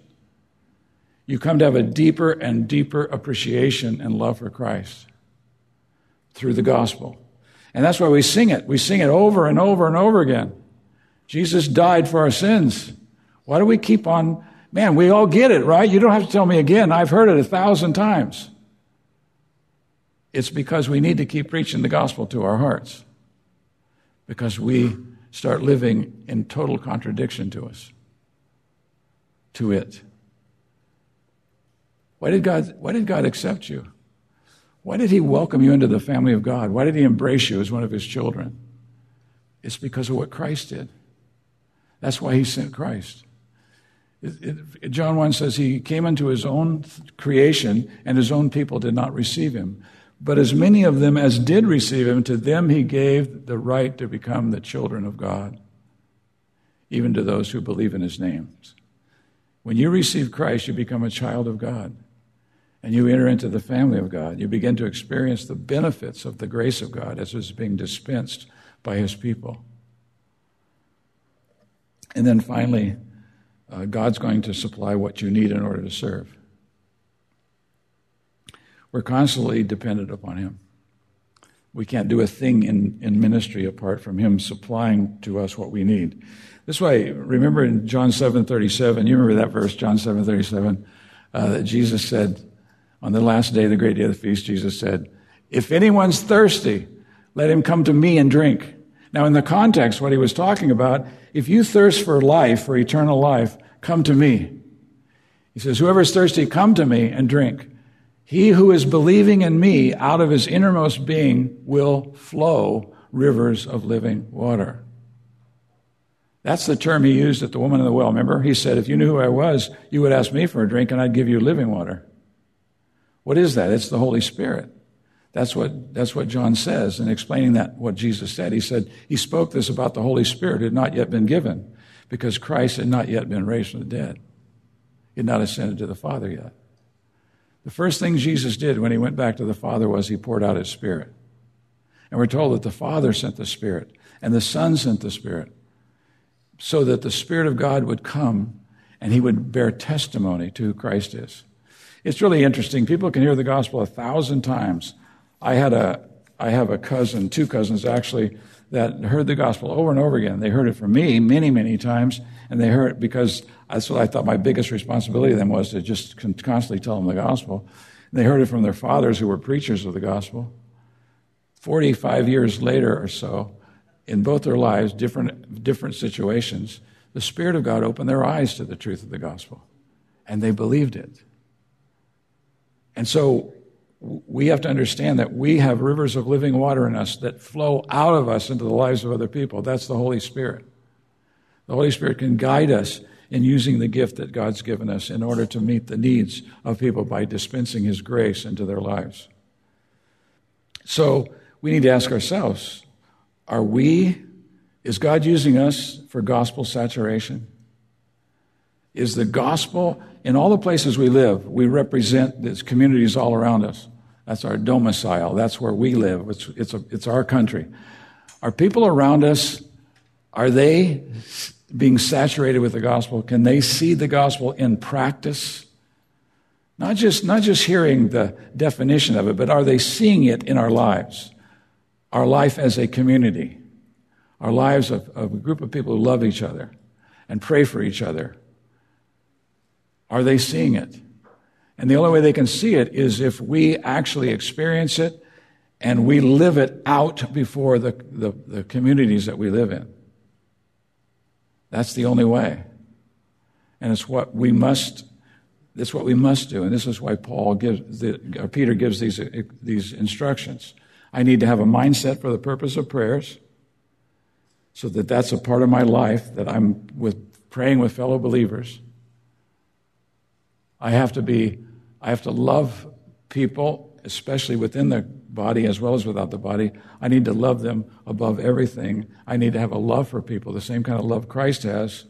You come to have a deeper and deeper appreciation and love for Christ through the gospel. And that's why we sing it. We sing it over and over and over again. Jesus died for our sins. Why do we keep on? Man, we all get it, right? You don't have to tell me again. I've heard it a thousand times. It's because we need to keep preaching the gospel to our hearts. Because we start living in total contradiction to us, to it. Why did God, why did God accept you? Why did He welcome you into the family of God? Why did He embrace you as one of His children? It's because of what Christ did. That's why He sent Christ. It, it, John 1 says he came into his own creation and his own people did not receive him. But as many of them as did receive him, to them he gave the right to become the children of God, even to those who believe in his name. When you receive Christ, you become a child of God and you enter into the family of God. You begin to experience the benefits of the grace of God as it's being dispensed by his people. And then finally, uh, God's going to supply what you need in order to serve. We're constantly dependent upon Him. We can't do a thing in, in ministry apart from Him supplying to us what we need. This way, remember in John 7 37, you remember that verse, John 7 37, uh, that Jesus said, on the last day, the great day of the feast, Jesus said, If anyone's thirsty, let him come to me and drink. Now, in the context, what he was talking about, if you thirst for life, for eternal life, come to me. He says, Whoever's thirsty, come to me and drink. He who is believing in me, out of his innermost being will flow rivers of living water. That's the term he used at the woman in the well. Remember? He said, If you knew who I was, you would ask me for a drink and I'd give you living water. What is that? It's the Holy Spirit. That's what, that's what John says in explaining that, what Jesus said. He said, He spoke this about the Holy Spirit had not yet been given because Christ had not yet been raised from the dead. He had not ascended to the Father yet. The first thing Jesus did when he went back to the Father was he poured out his Spirit. And we're told that the Father sent the Spirit and the Son sent the Spirit so that the Spirit of God would come and he would bear testimony to who Christ is. It's really interesting. People can hear the gospel a thousand times. I had a, I have a cousin, two cousins actually, that heard the gospel over and over again. They heard it from me many, many times, and they heard it because that's what I thought my biggest responsibility then was to just constantly tell them the gospel. And they heard it from their fathers who were preachers of the gospel. 45 years later or so, in both their lives, different, different situations, the Spirit of God opened their eyes to the truth of the gospel, and they believed it. And so we have to understand that we have rivers of living water in us that flow out of us into the lives of other people. That's the Holy Spirit. The Holy Spirit can guide us in using the gift that God's given us in order to meet the needs of people by dispensing His grace into their lives. So we need to ask ourselves are we Is God using us for gospel saturation? Is the gospel in all the places we live, we represent these communities all around us. That's our domicile. That's where we live. It's, it's, a, it's our country. Are people around us, are they being saturated with the gospel? Can they see the gospel in practice? Not just, not just hearing the definition of it, but are they seeing it in our lives? Our life as a community, our lives of, of a group of people who love each other and pray for each other. Are they seeing it? And the only way they can see it is if we actually experience it and we live it out before the, the, the communities that we live in. That's the only way. And it's what we must that's what we must do. And this is why Paul gives the, Peter gives these, these instructions. I need to have a mindset for the purpose of prayers so that that's a part of my life that I'm with praying with fellow believers. I have to be I have to love people, especially within the body as well as without the body. I need to love them above everything. I need to have a love for people, the same kind of love Christ has,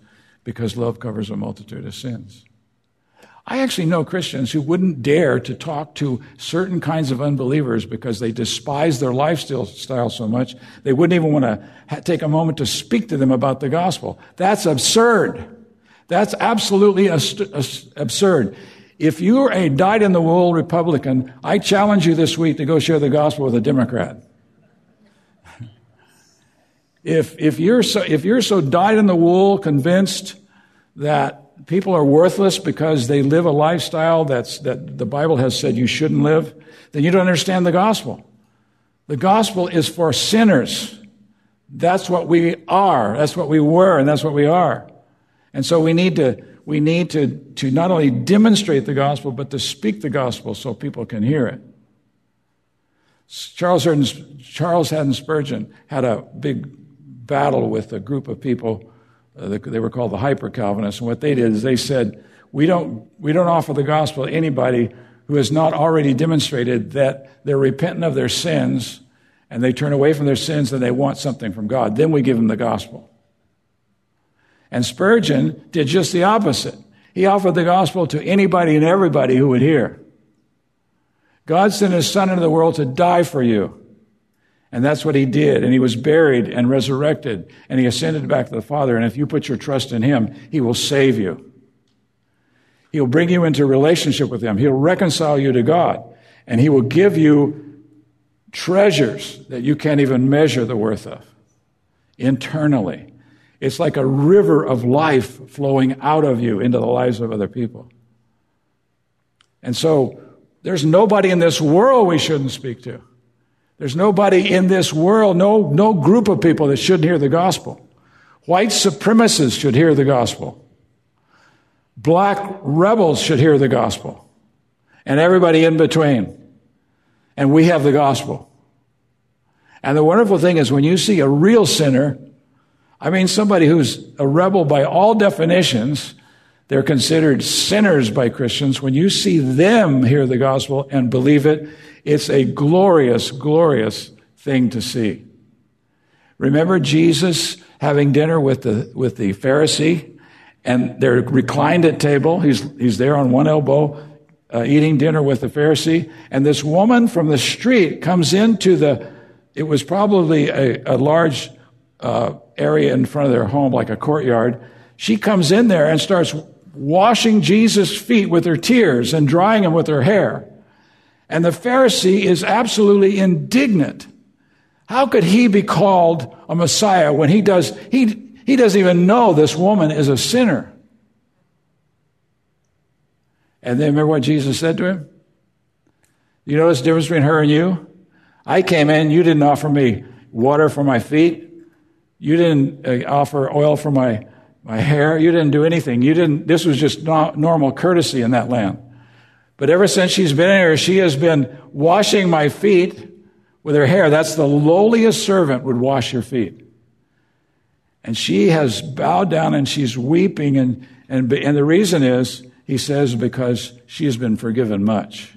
because love covers a multitude of sins. I actually know Christians who wouldn't dare to talk to certain kinds of unbelievers because they despise their lifestyle so much, they wouldn't even want to take a moment to speak to them about the gospel. That's absurd. That's absolutely absurd. If you're a dyed in the wool Republican, I challenge you this week to go share the gospel with a Democrat. if, if, you're so, if you're so dyed in the wool convinced that people are worthless because they live a lifestyle that's, that the Bible has said you shouldn't live, then you don't understand the gospel. The gospel is for sinners. That's what we are. That's what we were, and that's what we are. And so we need to we need to, to not only demonstrate the gospel, but to speak the gospel so people can hear it. Charles, Haddon, Charles Haddon Spurgeon had a big battle with a group of people. Uh, they were called the hyper Calvinists. And what they did is they said, we don't, we don't offer the gospel to anybody who has not already demonstrated that they're repentant of their sins and they turn away from their sins and they want something from God. Then we give them the gospel. And Spurgeon did just the opposite. He offered the gospel to anybody and everybody who would hear. God sent his son into the world to die for you. And that's what he did. And he was buried and resurrected and he ascended back to the Father. And if you put your trust in him, he will save you. He'll bring you into relationship with him. He'll reconcile you to God and he will give you treasures that you can't even measure the worth of internally. It's like a river of life flowing out of you into the lives of other people. And so there's nobody in this world we shouldn't speak to. There's nobody in this world, no, no group of people that shouldn't hear the gospel. White supremacists should hear the gospel. Black rebels should hear the gospel. And everybody in between. And we have the gospel. And the wonderful thing is when you see a real sinner I mean, somebody who's a rebel by all definitions, they're considered sinners by Christians. When you see them hear the gospel and believe it, it's a glorious, glorious thing to see. Remember Jesus having dinner with the, with the Pharisee and they're reclined at table. He's, he's there on one elbow, uh, eating dinner with the Pharisee. And this woman from the street comes into the, it was probably a, a large uh, area in front of their home, like a courtyard. She comes in there and starts washing Jesus' feet with her tears and drying them with her hair. And the Pharisee is absolutely indignant. How could he be called a Messiah when he does, he, he doesn't even know this woman is a sinner? And then remember what Jesus said to him? You notice the difference between her and you? I came in, you didn't offer me water for my feet. You didn't uh, offer oil for my, my hair. You didn't do anything. You didn't, this was just normal courtesy in that land. But ever since she's been here, she has been washing my feet with her hair. That's the lowliest servant would wash your feet. And she has bowed down and she's weeping. And, and, and the reason is, he says, because she has been forgiven much.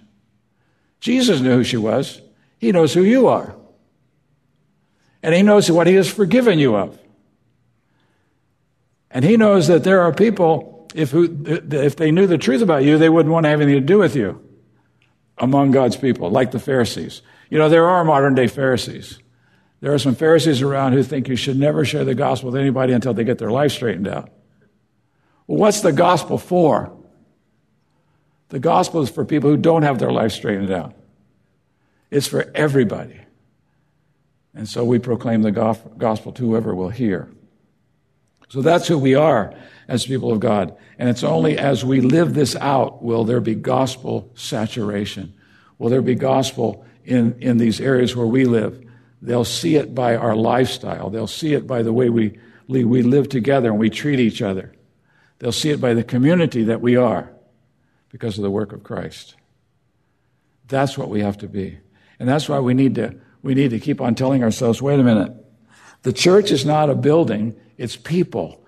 Jesus knew who she was. He knows who you are and he knows what he has forgiven you of. And he knows that there are people, if, who, if they knew the truth about you, they wouldn't want to have anything to do with you among God's people, like the Pharisees. You know, there are modern day Pharisees. There are some Pharisees around who think you should never share the gospel with anybody until they get their life straightened out. Well, what's the gospel for? The gospel is for people who don't have their life straightened out. It's for everybody. And so we proclaim the gospel to whoever will hear. So that's who we are as people of God. And it's only as we live this out will there be gospel saturation. Will there be gospel in, in these areas where we live? They'll see it by our lifestyle. They'll see it by the way we, we live together and we treat each other. They'll see it by the community that we are because of the work of Christ. That's what we have to be. And that's why we need to we need to keep on telling ourselves wait a minute. The church is not a building, it's people.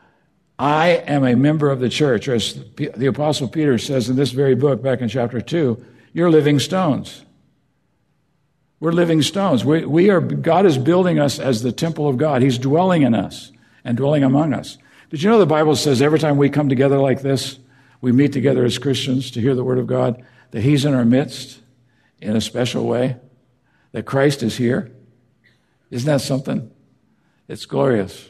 I am a member of the church, or as the Apostle Peter says in this very book back in chapter 2, you're living stones. We're living stones. We, we are, God is building us as the temple of God. He's dwelling in us and dwelling among us. Did you know the Bible says every time we come together like this, we meet together as Christians to hear the Word of God, that He's in our midst in a special way? That Christ is here. Isn't that something? It's glorious.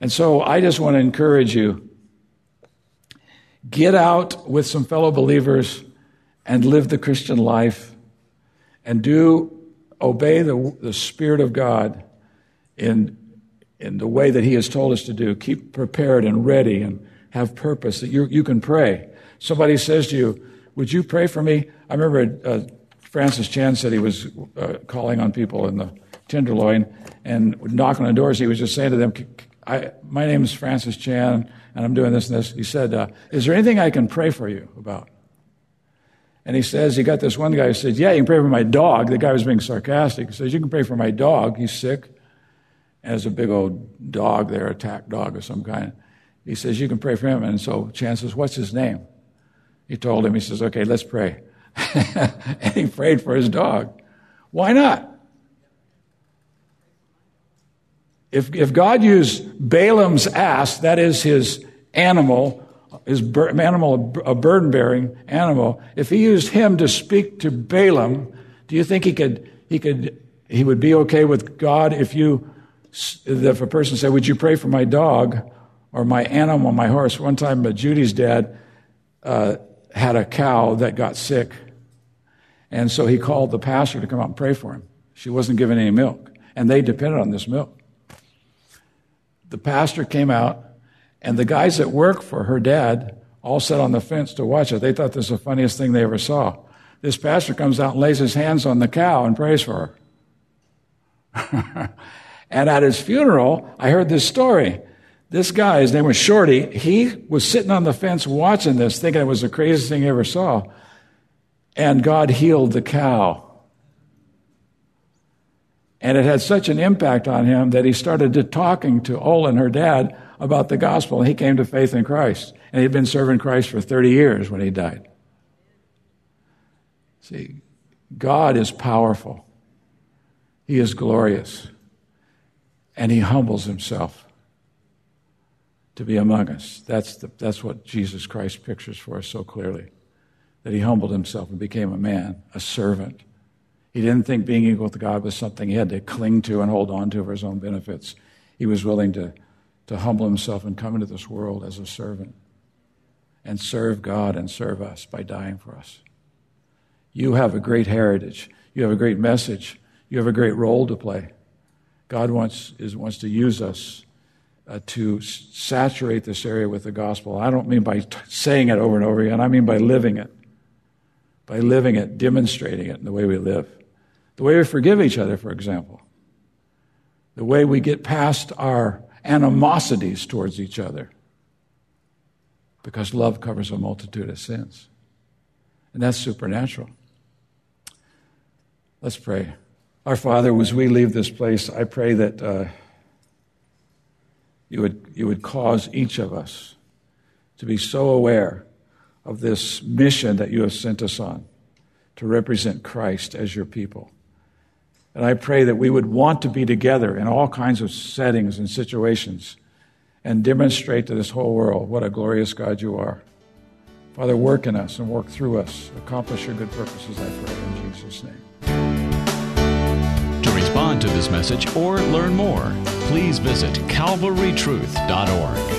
And so I just want to encourage you get out with some fellow believers and live the Christian life and do obey the, the Spirit of God in, in the way that He has told us to do. Keep prepared and ready and have purpose that you, you can pray. Somebody says to you, Would you pray for me? I remember uh, Francis Chan said he was uh, calling on people in the Tenderloin and knocking on doors. He was just saying to them, My name is Francis Chan, and I'm doing this and this. He said, uh, Is there anything I can pray for you about? And he says, He got this one guy who said, Yeah, you can pray for my dog. The guy was being sarcastic. He says, You can pray for my dog. He's sick. And there's a big old dog there, attack dog of some kind. He says, You can pray for him. And so Chan says, What's his name? He told him, He says, Okay, let's pray. (laughs) and he prayed for his dog. Why not? If, if God used Balaam's ass, that is his animal, his bur- animal, a burden bearing animal, if he used him to speak to Balaam, do you think he could, he could, he would be okay with God if you, if a person said, would you pray for my dog or my animal, my horse? One time, uh, Judy's dad, uh, had a cow that got sick and so he called the pastor to come out and pray for him. She wasn't given any milk, and they depended on this milk. The pastor came out, and the guys that work for her dad all sat on the fence to watch it. They thought this was the funniest thing they ever saw. This pastor comes out and lays his hands on the cow and prays for her. (laughs) and at his funeral, I heard this story. This guy, his name was Shorty, he was sitting on the fence watching this, thinking it was the craziest thing he ever saw and God healed the cow. And it had such an impact on him that he started to talking to Olin, her dad, about the gospel, he came to faith in Christ. And he'd been serving Christ for 30 years when he died. See, God is powerful. He is glorious. And he humbles himself to be among us. That's, the, that's what Jesus Christ pictures for us so clearly that he humbled himself and became a man, a servant. He didn't think being equal with God was something he had to cling to and hold on to for his own benefits. He was willing to, to humble himself and come into this world as a servant and serve God and serve us by dying for us. You have a great heritage. You have a great message. You have a great role to play. God wants, is, wants to use us uh, to saturate this area with the gospel. I don't mean by t- saying it over and over again, I mean by living it by living it, demonstrating it in the way we live. The way we forgive each other, for example. The way we get past our animosities towards each other. Because love covers a multitude of sins. And that's supernatural. Let's pray. Our Father, as we leave this place, I pray that uh, you, would, you would cause each of us to be so aware of this mission that you have sent us on to represent Christ as your people. And I pray that we would want to be together in all kinds of settings and situations and demonstrate to this whole world what a glorious God you are. Father, work in us and work through us. Accomplish your good purposes, I pray, in Jesus' name. To respond to this message or learn more, please visit calvarytruth.org.